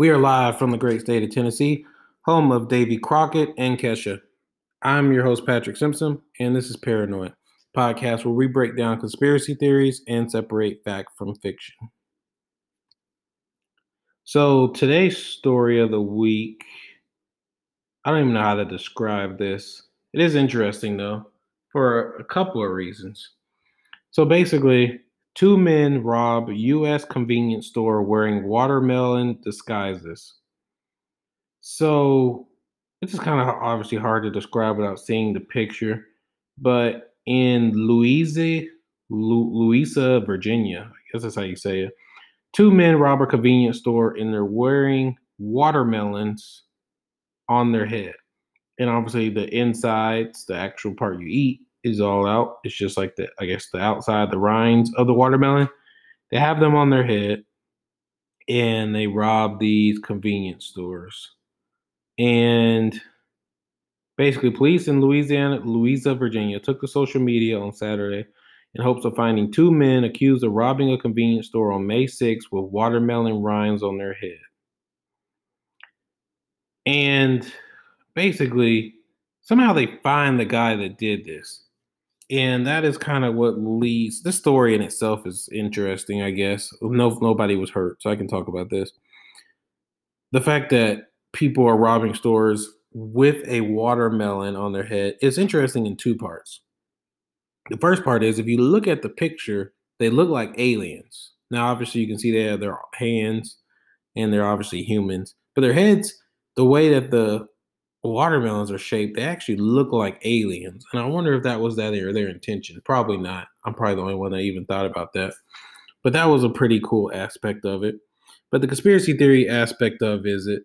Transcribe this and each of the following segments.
We are live from the great state of Tennessee, home of Davy Crockett and Kesha. I'm your host, Patrick Simpson, and this is Paranoid, podcast where we break down conspiracy theories and separate fact from fiction. So, today's story of the week, I don't even know how to describe this. It is interesting, though, for a couple of reasons. So, basically, Two men rob U.S. convenience store wearing watermelon disguises. So this is kind of obviously hard to describe without seeing the picture, but in Louisa, Louisa, Virginia, I guess that's how you say it. Two men rob a convenience store and they're wearing watermelons on their head. And obviously, the insides, the actual part you eat, is all out. It's just like the I guess the outside, the rinds of the watermelon. They have them on their head and they rob these convenience stores. And basically police in Louisiana, Louisa, Virginia took to social media on Saturday in hopes of finding two men accused of robbing a convenience store on May 6 with watermelon rinds on their head. And basically, somehow they find the guy that did this and that is kind of what leads the story in itself is interesting i guess. No nobody was hurt so i can talk about this. The fact that people are robbing stores with a watermelon on their head is interesting in two parts. The first part is if you look at the picture they look like aliens. Now obviously you can see they have their hands and they're obviously humans but their heads the way that the watermelons are shaped, they actually look like aliens. And I wonder if that was that or their intention. Probably not. I'm probably the only one that even thought about that. But that was a pretty cool aspect of it. But the conspiracy theory aspect of is it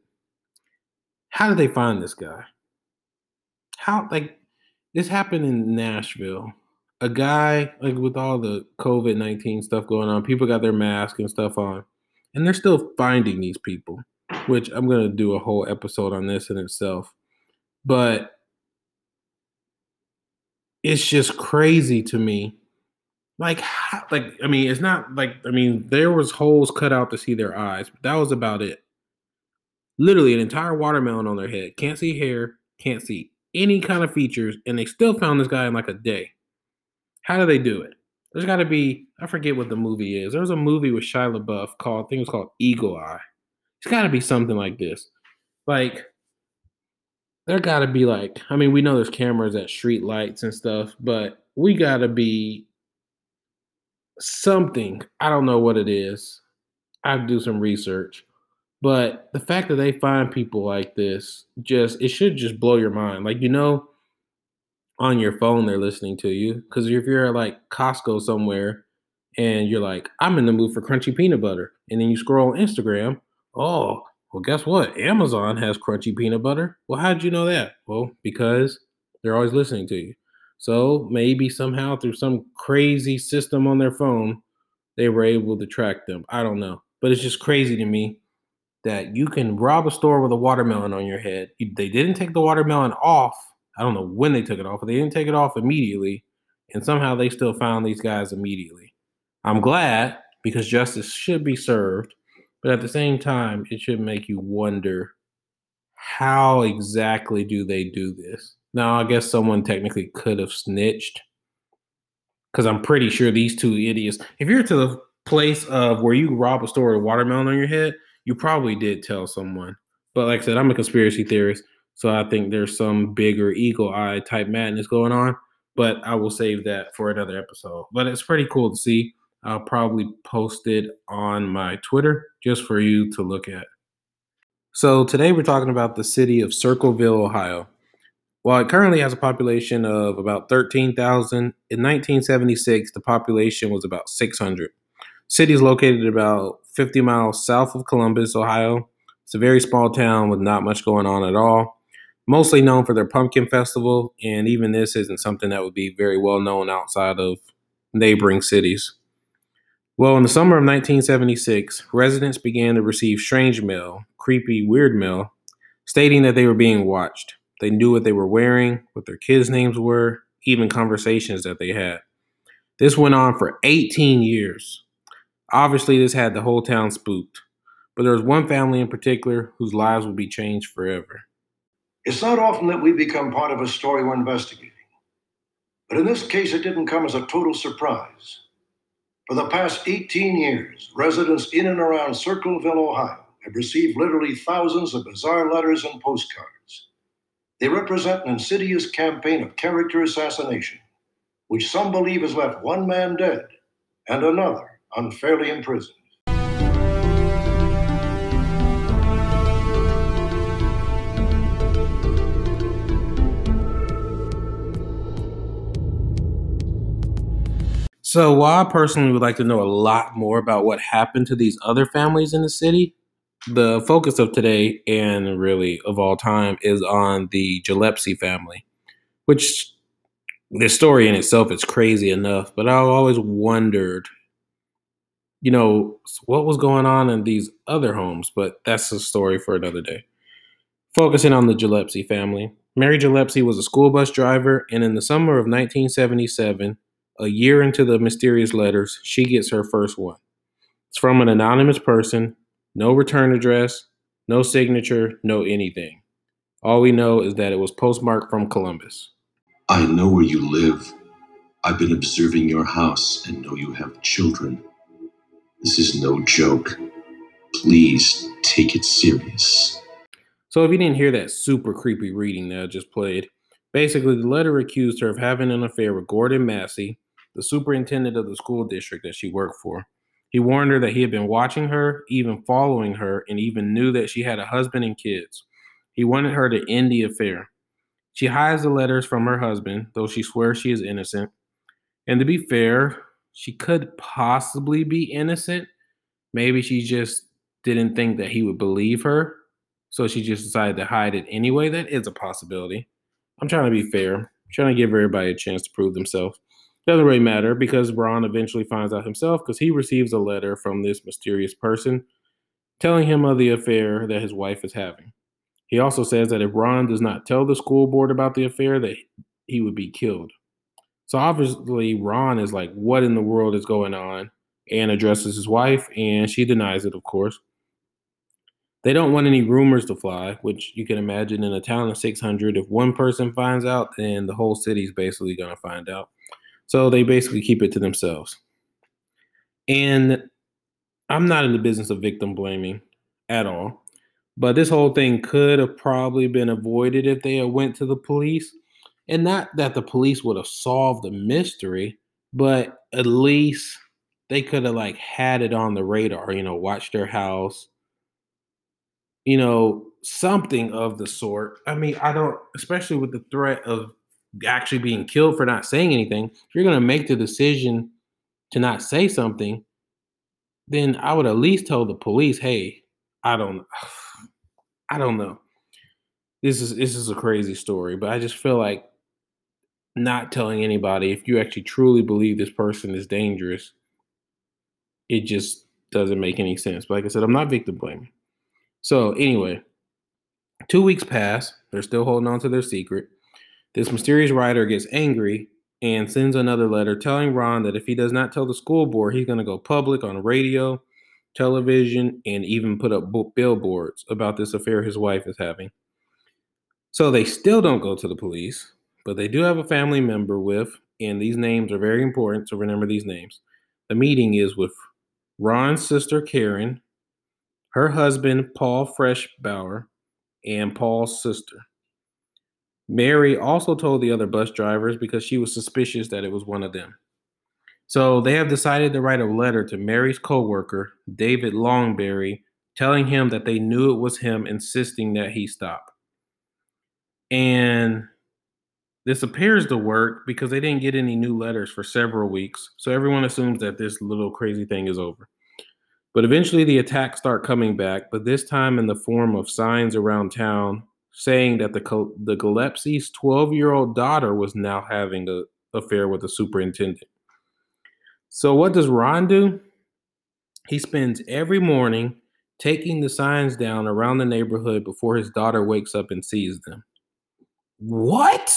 how did they find this guy? How like this happened in Nashville. A guy like with all the COVID nineteen stuff going on, people got their mask and stuff on, and they're still finding these people. Which I'm gonna do a whole episode on this in itself but it's just crazy to me. Like, how, like I mean, it's not like I mean, there was holes cut out to see their eyes, but that was about it. Literally, an entire watermelon on their head. Can't see hair. Can't see any kind of features, and they still found this guy in like a day. How do they do it? There's got to be I forget what the movie is. There was a movie with Shia LaBeouf called I think it was called Eagle Eye. It's got to be something like this. Like there got to be like, I mean, we know there's cameras at street lights and stuff, but we got to be something. I don't know what it is. I do some research. But the fact that they find people like this, just it should just blow your mind. Like you know, on your phone they're listening to you. Because if you're at like Costco somewhere and you're like, I'm in the mood for crunchy peanut butter, and then you scroll on Instagram, oh, well, guess what? Amazon has crunchy peanut butter. Well, how'd you know that? Well, because they're always listening to you. So maybe somehow through some crazy system on their phone, they were able to track them. I don't know. But it's just crazy to me that you can rob a store with a watermelon on your head. They didn't take the watermelon off. I don't know when they took it off, but they didn't take it off immediately. And somehow they still found these guys immediately. I'm glad because justice should be served. But at the same time, it should make you wonder how exactly do they do this? Now, I guess someone technically could have snitched because I'm pretty sure these two idiots, if you're to the place of where you rob a store with watermelon on your head, you probably did tell someone. But like I said, I'm a conspiracy theorist, so I think there's some bigger eagle eye type madness going on. But I will save that for another episode. But it's pretty cool to see. I'll probably post it on my Twitter just for you to look at. So today we're talking about the city of Circleville, Ohio. While it currently has a population of about 13,000, in 1976 the population was about 600. city is located about 50 miles south of Columbus, Ohio. It's a very small town with not much going on at all. Mostly known for their pumpkin festival, and even this isn't something that would be very well known outside of neighboring cities. Well, in the summer of 1976, residents began to receive strange mail, creepy, weird mail, stating that they were being watched. They knew what they were wearing, what their kids' names were, even conversations that they had. This went on for 18 years. Obviously, this had the whole town spooked. but there was one family in particular whose lives would be changed forever. It's not often that we become part of a story we're investigating. But in this case, it didn't come as a total surprise. For the past 18 years, residents in and around Circleville, Ohio, have received literally thousands of bizarre letters and postcards. They represent an insidious campaign of character assassination, which some believe has left one man dead and another unfairly imprisoned. So, while I personally would like to know a lot more about what happened to these other families in the city, the focus of today and really of all time is on the Gillespie family, which the story in itself is crazy enough, but I always wondered, you know, what was going on in these other homes, but that's a story for another day. Focusing on the Gillespie family, Mary Gillespie was a school bus driver, and in the summer of 1977, a year into the mysterious letters, she gets her first one. It's from an anonymous person, no return address, no signature, no anything. All we know is that it was postmarked from Columbus. I know where you live. I've been observing your house and know you have children. This is no joke. Please take it serious. So, if you didn't hear that super creepy reading that I just played, basically the letter accused her of having an affair with Gordon Massie, the superintendent of the school district that she worked for. He warned her that he had been watching her, even following her, and even knew that she had a husband and kids. He wanted her to end the affair. She hides the letters from her husband, though she swears she is innocent. And to be fair, she could possibly be innocent. Maybe she just didn't think that he would believe her. So she just decided to hide it anyway. That is a possibility. I'm trying to be fair. I'm trying to give everybody a chance to prove themselves. Doesn't really matter because Ron eventually finds out himself because he receives a letter from this mysterious person telling him of the affair that his wife is having. He also says that if Ron does not tell the school board about the affair, that he would be killed. So obviously, Ron is like, What in the world is going on? and addresses his wife, and she denies it, of course. They don't want any rumors to fly, which you can imagine in a town of 600. If one person finds out, then the whole city's basically going to find out. So they basically keep it to themselves. And I'm not in the business of victim blaming at all. But this whole thing could have probably been avoided if they went to the police. And not that the police would have solved the mystery, but at least they could have like had it on the radar, you know, watched their house, you know, something of the sort. I mean, I don't, especially with the threat of actually being killed for not saying anything, if you're going to make the decision to not say something, then I would at least tell the police, "Hey, I don't I don't know. This is this is a crazy story, but I just feel like not telling anybody if you actually truly believe this person is dangerous, it just doesn't make any sense. But like I said, I'm not victim blaming. So anyway, two weeks pass. They're still holding on to their secret. This mysterious writer gets angry and sends another letter telling Ron that if he does not tell the school board, he's going to go public on radio, television, and even put up billboards about this affair his wife is having. So they still don't go to the police, but they do have a family member with, and these names are very important, so remember these names. The meeting is with Ron's sister Karen, her husband Paul Freshour, and Paul's sister. Mary also told the other bus drivers because she was suspicious that it was one of them. So they have decided to write a letter to Mary's coworker, David Longberry, telling him that they knew it was him, insisting that he stop. And this appears to work because they didn't get any new letters for several weeks. So everyone assumes that this little crazy thing is over. But eventually the attacks start coming back, but this time in the form of signs around town saying that the the Gillespie's 12-year-old daughter was now having an affair with the superintendent. So what does Ron do? He spends every morning taking the signs down around the neighborhood before his daughter wakes up and sees them. What?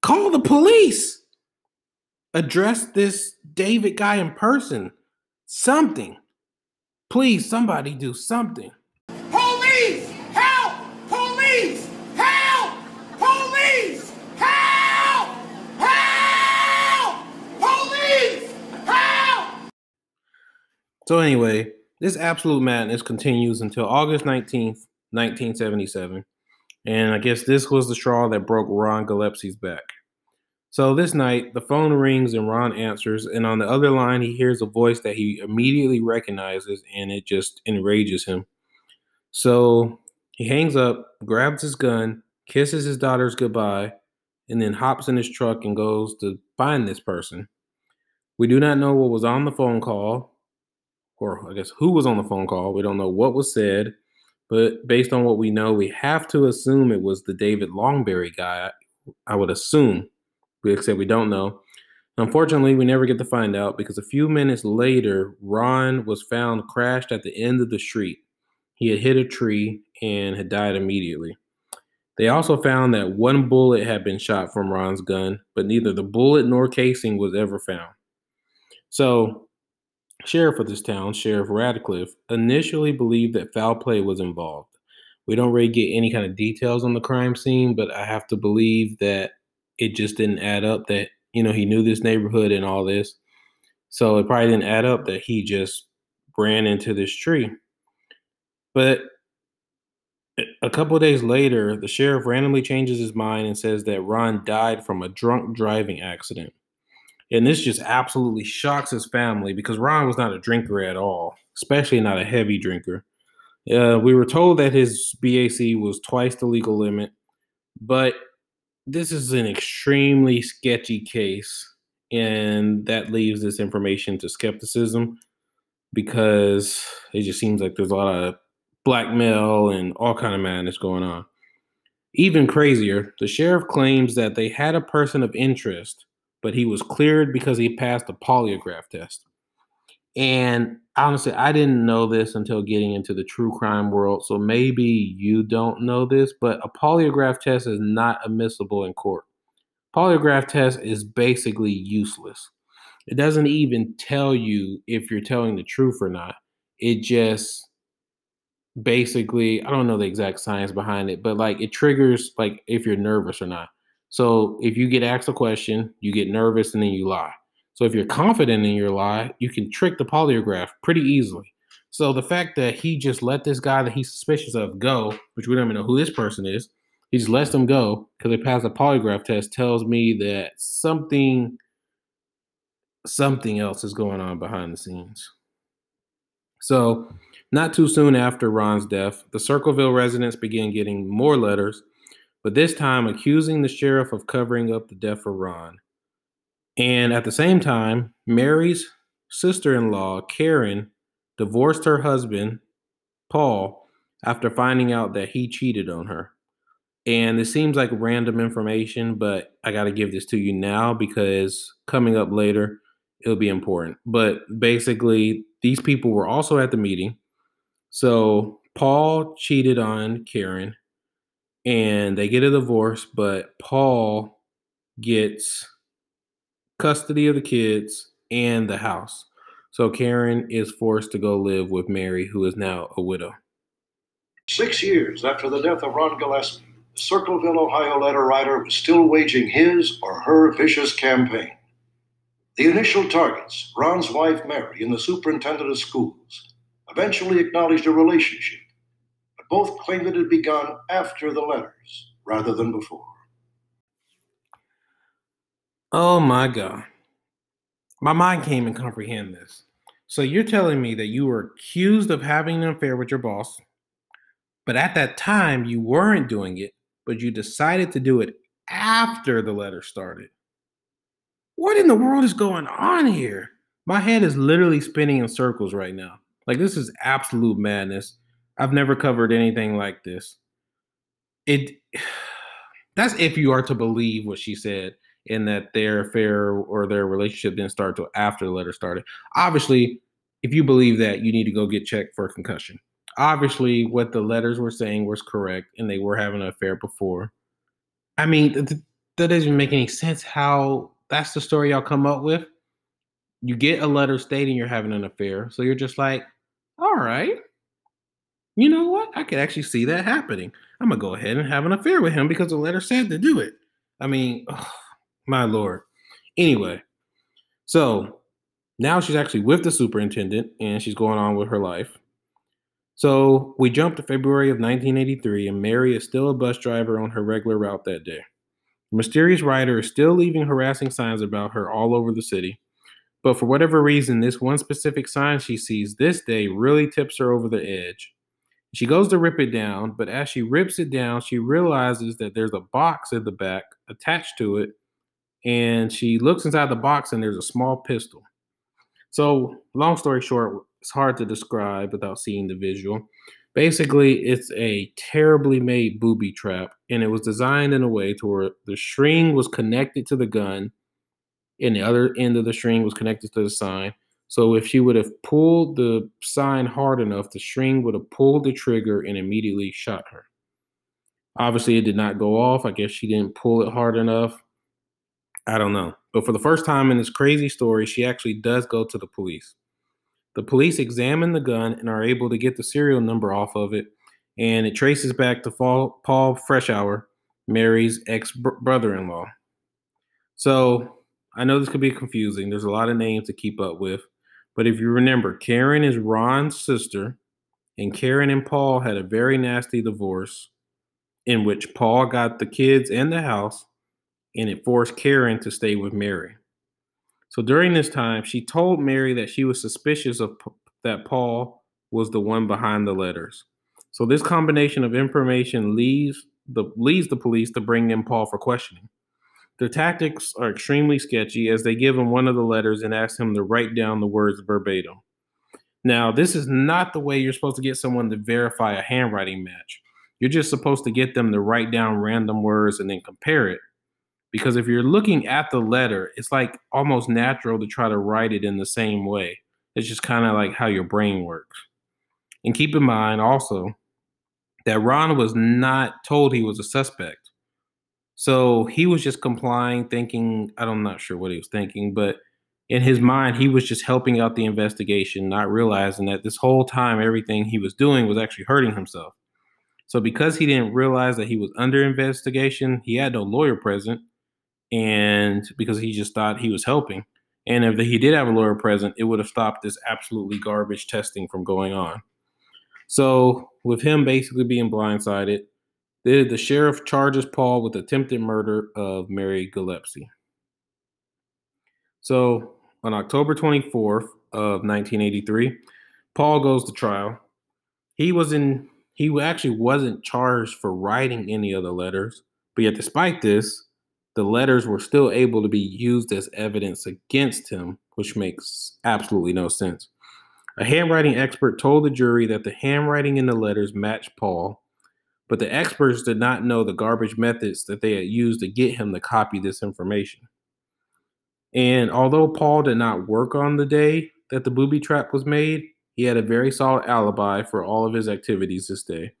Call the police. Address this David guy in person. Something. Please, somebody do something. So, anyway, this absolute madness continues until August 19th, 1977. And I guess this was the straw that broke Ron Gillespie's back. So this night, the phone rings and Ron answers, and on the other line, he hears a voice that he immediately recognizes, and it just enrages him. So he hangs up, grabs his gun, kisses his daughters goodbye, and then hops in his truck and goes to find this person. We do not know what was on the phone call, or I guess who was on the phone call. We don't know what was said, but based on what we know, we have to assume it was the David Longberry guy. I would assume except we don't know. Unfortunately, we never get to find out because a few minutes later, Ron was found crashed at the end of the street. He had hit a tree and had died immediately. They also found that one bullet had been shot from Ron's gun, but neither the bullet nor casing was ever found. So, sheriff of this town, Sheriff Radcliffe, initially believed that foul play was involved. We don't really get any kind of details on the crime scene, but I have to believe that it just didn't add up that you know he knew this neighborhood and all this. So it probably didn't add up that he just ran into this tree. But a couple days later the sheriff randomly changes his mind and says that ron died from a drunk driving accident and this just absolutely shocks his family because ron was not a drinker at all especially not a heavy drinker uh, we were told that his bac was twice the legal limit but this is an extremely sketchy case, and that leaves this information to skepticism because it just seems like there's a lot of blackmail and all kind of madness going on. Even crazier, the sheriff claims that they had a person of interest, but he was cleared because he passed a polygraph test. And honestly, I didn't know this until getting into the true crime world. So maybe you don't know this, but a polygraph test is not admissible in court. Polygraph test is basically useless. It doesn't even tell you if you're telling the truth or not. It just basically, I don't know the exact science behind it, but like it triggers like if you're nervous or not. So if you get asked a question, you get nervous and then you lie. So if you're confident in your lie, you can trick the polygraph pretty easily. So the fact that he just let this guy that he's suspicious of go, which we don't even know who this person is, he just lets them go because they passed a polygraph test tells me that something something else is going on behind the scenes. So, not too soon after Ron's death, the Circleville residents began getting more letters, but this time accusing the sheriff of covering up the death of Ron. And at the same time, Mary's sister in law, Karen, divorced her husband, Paul, after finding out that he cheated on her. And it seems like random information, but I got to give this to you now because coming up later, it'll be important. But basically, these people were also at the meeting. So Paul cheated on Karen and they get a divorce, but Paul gets custody of the kids and the house. So Karen is forced to go live with Mary, who is now a widow. Six years after the death of Ron Gillespie, the Circleville, Ohio letter writer was still waging his or her vicious campaign. The initial targets, Ron's wife Mary and the superintendent of schools, eventually acknowledged a relationship, both claimed it had begun after the letters rather than before. Oh my God. My mind can't even comprehend this. So you're telling me that you were accused of having an affair with your boss, but at that time you weren't doing it, but you decided to do it after the letter started. What in the world is going on here? My head is literally spinning in circles right now. Like this is absolute madness. I've never covered anything like this. It that's if you are to believe what she said in that their affair or their relationship didn't start till after the letter started. Obviously, if you believe that, you need to go get checked for concussion. Obviously, what the letters were saying was correct, and they were having an affair before. I mean, th- that doesn't make any sense. How that's the story y'all come up with. You get a letter stating you're having an affair, so you're just like, all right, you know what? I could actually see that happening. I'm gonna go ahead and have an affair with him because the letter said to do it. I mean, oh, my lord. Anyway, so now she's actually with the superintendent and she's going on with her life. So we jump to February of 1983, and Mary is still a bus driver on her regular route that day. The mysterious rider is still leaving harassing signs about her all over the city. But for whatever reason, this one specific sign she sees this day really tips her over the edge. She goes to rip it down, but as she rips it down, she realizes that there's a box at the back attached to it. And she looks inside the box and there's a small pistol. So, long story short, it's hard to describe without seeing the visual. Basically, it's a terribly made booby trap, and it was designed in a way to where the string was connected to the gun, and the other end of the string was connected to the sign. So if she would have pulled the sign hard enough, the string would have pulled the trigger and immediately shot her. Obviously, it did not go off. I guess she didn't pull it hard enough. I don't know. But for the first time in this crazy story, she actually does go to the police. The police examine the gun and are able to get the serial number off of it, and it traces back to Paul Freshour, Mary's ex brother in law. So I know this could be confusing. There's a lot of names to keep up with. But if you remember, Karen is Ron's sister, and Karen and Paul had a very nasty divorce in which Paul got the kids and the house, and it forced Karen to stay with Mary. So during this time, she told Mary that she was suspicious of that Paul was the one behind the letters. So this combination of information leads the leads the police to bring in Paul for questioning. Their tactics are extremely sketchy as they give him one of the letters and ask him to write down the words verbatim. Now, this is not the way you're supposed to get someone to verify a handwriting match. You're just supposed to get them to write down random words and then compare it. Because if you're looking at the letter, it's like almost natural to try to write it in the same way. It's just kind of like how your brain works. And keep in mind also that Ron was not told he was a suspect. So he was just complying, thinking, I'm not sure what he was thinking, but in his mind, he was just helping out the investigation, not realizing that this whole time, everything he was doing was actually hurting himself. So because he didn't realize that he was under investigation, he had no lawyer present, and because he just thought he was helping. And if he did have a lawyer present, it would have stopped this absolutely garbage testing from going on. So, with him basically being blindsided, the, the sheriff charges Paul with attempted murder of Mary Gillespie. So on October 24th of 1983, Paul goes to trial. He was in he actually wasn't charged for writing any of the letters, but yet despite this, the letters were still able to be used as evidence against him, which makes absolutely no sense. A handwriting expert told the jury that the handwriting in the letters matched Paul, but the experts did not know the garbage methods that they had used to get him to copy this information. And although Paul did not work on the day that the booby trap was made, he had a very solid alibi for all of his activities this day.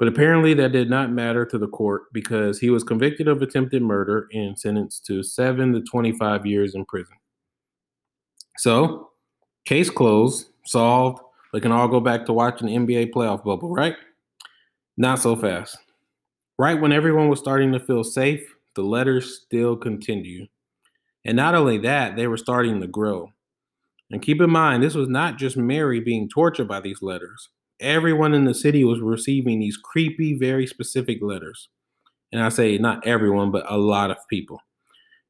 But apparently, that did not matter to the court because he was convicted of attempted murder and sentenced to 7 to 25 years in prison. So, case closed, solved. We can all go back to watching the NBA playoff bubble, right? Not so fast. Right when everyone was starting to feel safe, the letters still continued. And not only that, they were starting to grow. And keep in mind, this was not just Mary being tortured by these letters. Everyone in the city was receiving these creepy, very specific letters. And I say not everyone, but a lot of people.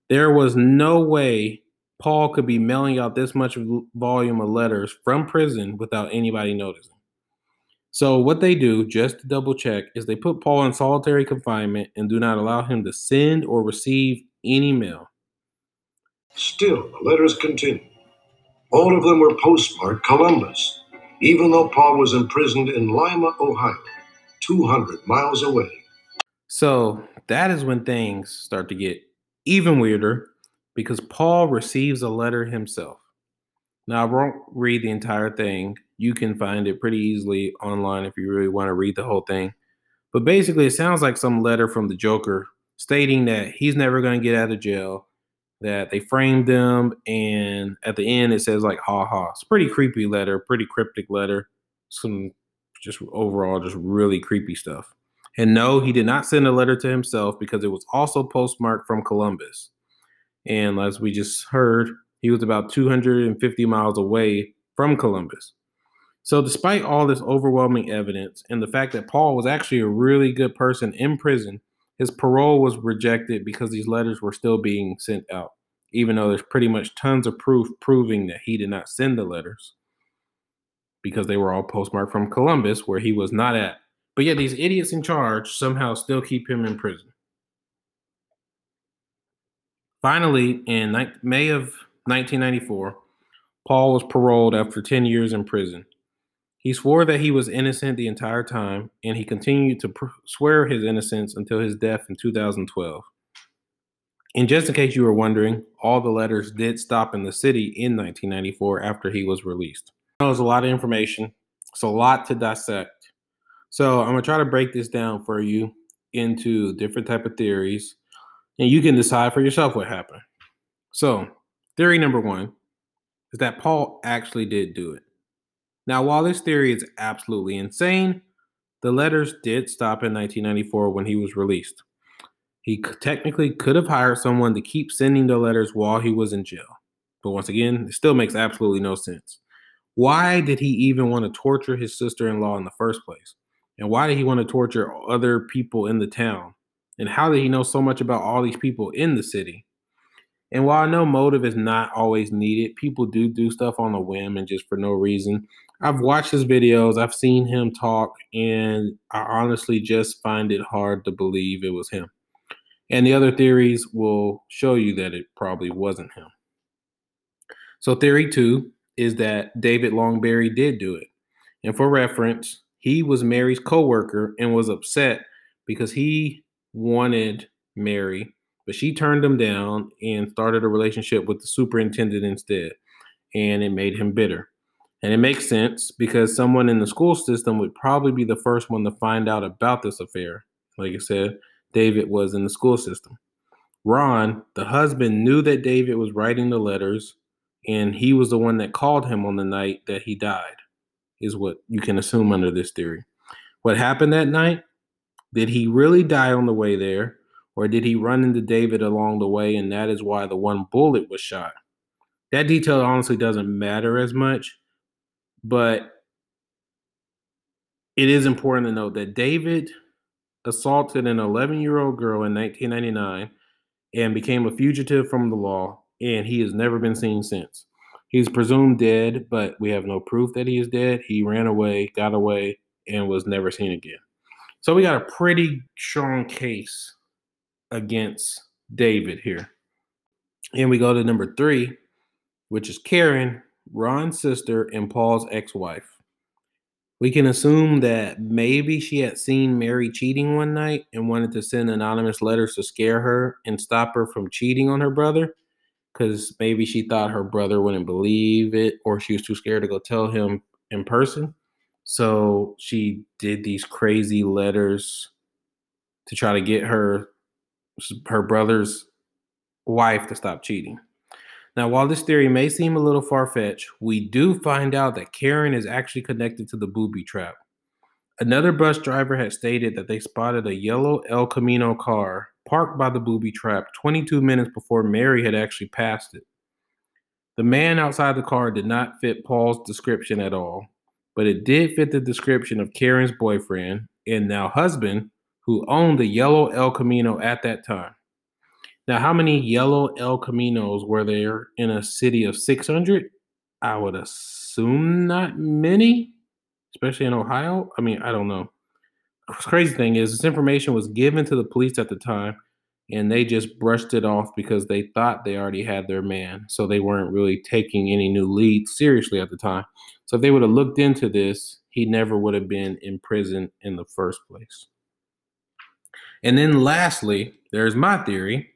There was no way Paul could be mailing out this much volume of letters from prison without anybody noticing. So what they do, just to double check, is they put Paul in solitary confinement and do not allow him to send or receive any mail. Still, the letters continue. All of them were postmarked Columbus, even though Paul was imprisoned in Lima, Ohio, 200 miles away. So that is when things start to get even weirder because Paul receives a letter himself. Now, I won't read the entire thing you can find it pretty easily online if you really want to read the whole thing. But basically, it sounds like some letter from the Joker stating that he's never going to get out of jail. that they framed them, and at the end it says like "ha ha." It's pretty creepy letter, pretty cryptic letter. Some just overall just really creepy stuff. And no, he did not send a letter to himself because it was also postmarked from Columbus. And as we just heard, he was about 250 miles away from Columbus. So, despite all this overwhelming evidence and the fact that Paul was actually a really good person in prison, his parole was rejected because these letters were still being sent out, even though there's pretty much tons of proof proving that he did not send the letters because they were all postmarked from Columbus, where he was not at. But yet, these idiots in charge somehow still keep him in prison. Finally, in May of 1994, Paul was paroled after 10 years in prison. He swore that he was innocent the entire time, and he continued to pr- swear his innocence until his death in 2012. And just in case you were wondering, all the letters did stop in the city in 1994 after he was released. That was a lot of information. It's a lot to dissect. So I'm gonna try to break this down for you into different type of theories, and you can decide for yourself what happened. So, theory number one is that Paul actually did do it. Now, while this theory is absolutely insane, the letters did stop in 1994 when he was released. He technically could have hired someone to keep sending the letters while he was in jail. But once again, it still makes absolutely no sense. Why did he even want to torture his sister in law in the first place? And why did he want to torture other people in the town? And how did he know so much about all these people in the city? And while I know motive is not always needed, people do do stuff on a whim and just for no reason. I've watched his videos, I've seen him talk, and I honestly just find it hard to believe it was him. And the other theories will show you that it probably wasn't him. So, theory two is that David Longberry did do it. And for reference, he was Mary's coworker and was upset because he wanted Mary, but she turned him down and started a relationship with the superintendent instead. And it made him bitter. And it makes sense because someone in the school system would probably be the first one to find out about this affair. Like I said, David was in the school system. Ron, the husband, knew that David was writing the letters, and he was the one that called him on the night that he died, is what you can assume under this theory. What happened that night? Did he really die on the way there, or did he run into David along the way, and that is why the one bullet was shot? That detail honestly doesn't matter as much, but it is important to note that David assaulted an 11 year old girl in 1999 and became a fugitive from the law, and he has never been seen since. He's presumed dead, but we have no proof that he is dead. He ran away, got away, and was never seen again. So we got a pretty strong case against David here. And we go to number three, which is Karen, Ron's sister, and Paul's ex wife. We can assume that maybe she had seen Mary cheating one night and wanted to send anonymous letters to scare her and stop her from cheating on her brother because maybe she thought her brother wouldn't believe it or she was too scared to go tell him in person. So she did these crazy letters to try to get her her brother's wife to stop cheating. Now, while this theory may seem a little far fetched, we do find out that Karen is actually connected to the booby trap. Another bus driver had stated that they spotted a yellow El Camino car parked by the booby trap 22 minutes before Mary had actually passed it. The man outside the car did not fit Paul's description at all, but it did fit the description of Karen's boyfriend and now husband, who owned the yellow El Camino at that time. Now, how many yellow El Caminos were there in a city of 600? I would assume not many, especially in Ohio. I mean, I don't know. The crazy thing is, this information was given to the police at the time, and they just brushed it off because they thought they already had their man. So they weren't really taking any new leads seriously at the time. So if they would have looked into this, he never would have been in prison in the first place. And then lastly, there's my theory,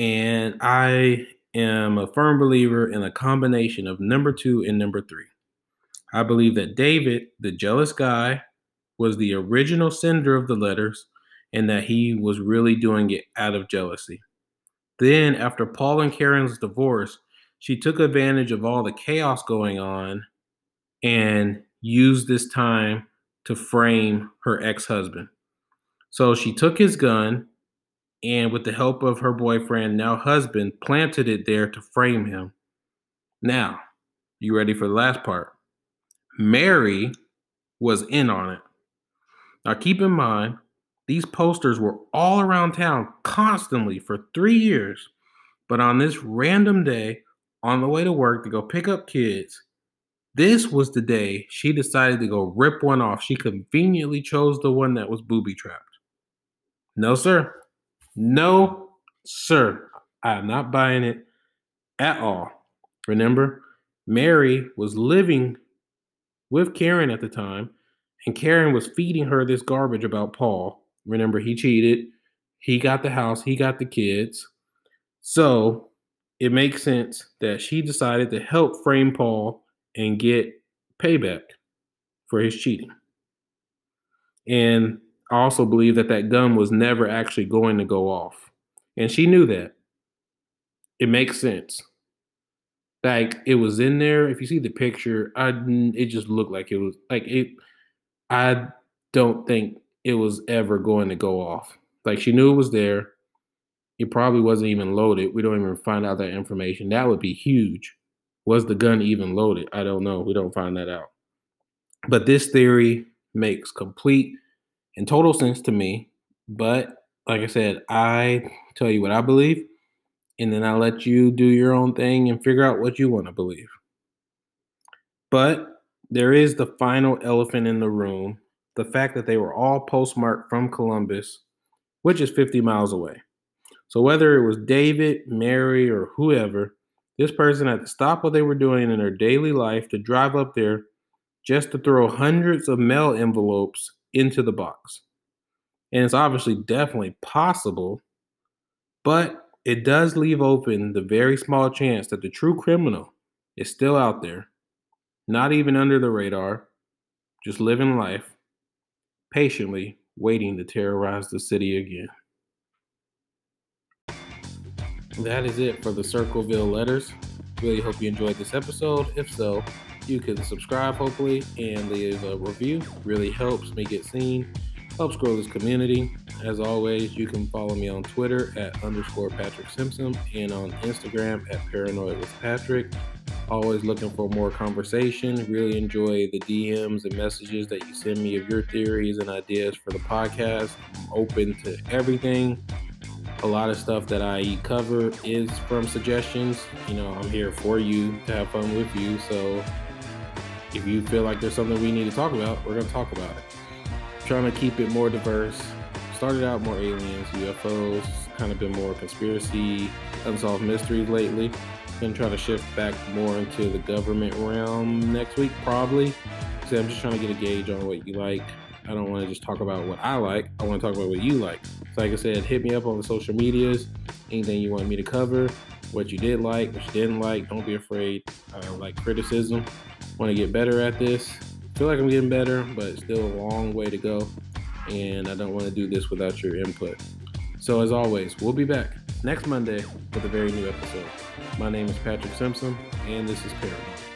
and I am a firm believer in a combination of number two and number three. I believe that David, the jealous guy, was the original sender of the letters and that he was really doing it out of jealousy. Then, after Paul and Karen's divorce, she took advantage of all the chaos going on and used this time to frame her ex husband. So she took his gun and, with the help of her boyfriend, now husband, planted it there to frame him. Now, you ready for the last part? Mary was in on it. Now, keep in mind, these posters were all around town constantly for three years. But on this random day, on the way to work to go pick up kids, this was the day she decided to go rip one off. She conveniently chose the one that was booby trapped. No, sir. No, sir. I'm not buying it at all. Remember, Mary was living with Karen at the time, and Karen was feeding her this garbage about Paul. Remember, he cheated. He got the house, he got the kids. So it makes sense that she decided to help frame Paul and get payback for his cheating. And I also believe that that gun was never actually going to go off. And she knew that. It makes sense. Like it was in there. If you see the picture, I it just looked like it was like it. I don't think it was ever going to go off. Like she knew it was there. It probably wasn't even loaded. We don't even find out that information. That would be huge. Was the gun even loaded? I don't know. We don't find that out. But this theory makes complete and total sense to me. But like I said, I tell you what I believe, and then I let you do your own thing and figure out what you want to believe. But there is the final elephant in the room the fact that they were all postmarked from Columbus, which is 50 miles away. So whether it was David, Mary, or whoever, this person had to stop what they were doing in their daily life to drive up there just to throw hundreds of mail envelopes into the box. And it's obviously definitely possible, but it does leave open the very small chance that the true criminal is still out there, not even under the radar, just living life, patiently waiting to terrorize the city again. That is it for the Circleville letters. Really hope you enjoyed this episode. If so, you can subscribe hopefully and leave a review. Really helps me get seen, helps grow this community. As always, you can follow me on Twitter at underscore Patrick Simpson and on Instagram at Paranoid with Patrick. Always looking for more conversation. Really enjoy the DMs and messages that you send me of your theories and ideas for the podcast. I'm open to everything. A lot of stuff that I cover is from suggestions. You know, I'm here for you to have fun with you. So if you feel like there's something we need to talk about, we're going to talk about it. Trying to keep it more diverse. Started out more aliens, UFOs, kind of been more conspiracy, unsolved mysteries lately. Gonna try to shift back more into the government realm next week, probably. So I'm just trying to get a gauge on what you like. I don't want to just talk about what I like. I want to talk about what you like. So, like I said, hit me up on the social medias. Anything you want me to cover, what you did like, what you didn't like. Don't be afraid. I like criticism. Want to get better at this. Feel like I'm getting better, but still a long way to go. And I don't want to do this without your input. So, as always, we'll be back next Monday with a very new episode. My name is Patrick Simpson, and this is Paranoid.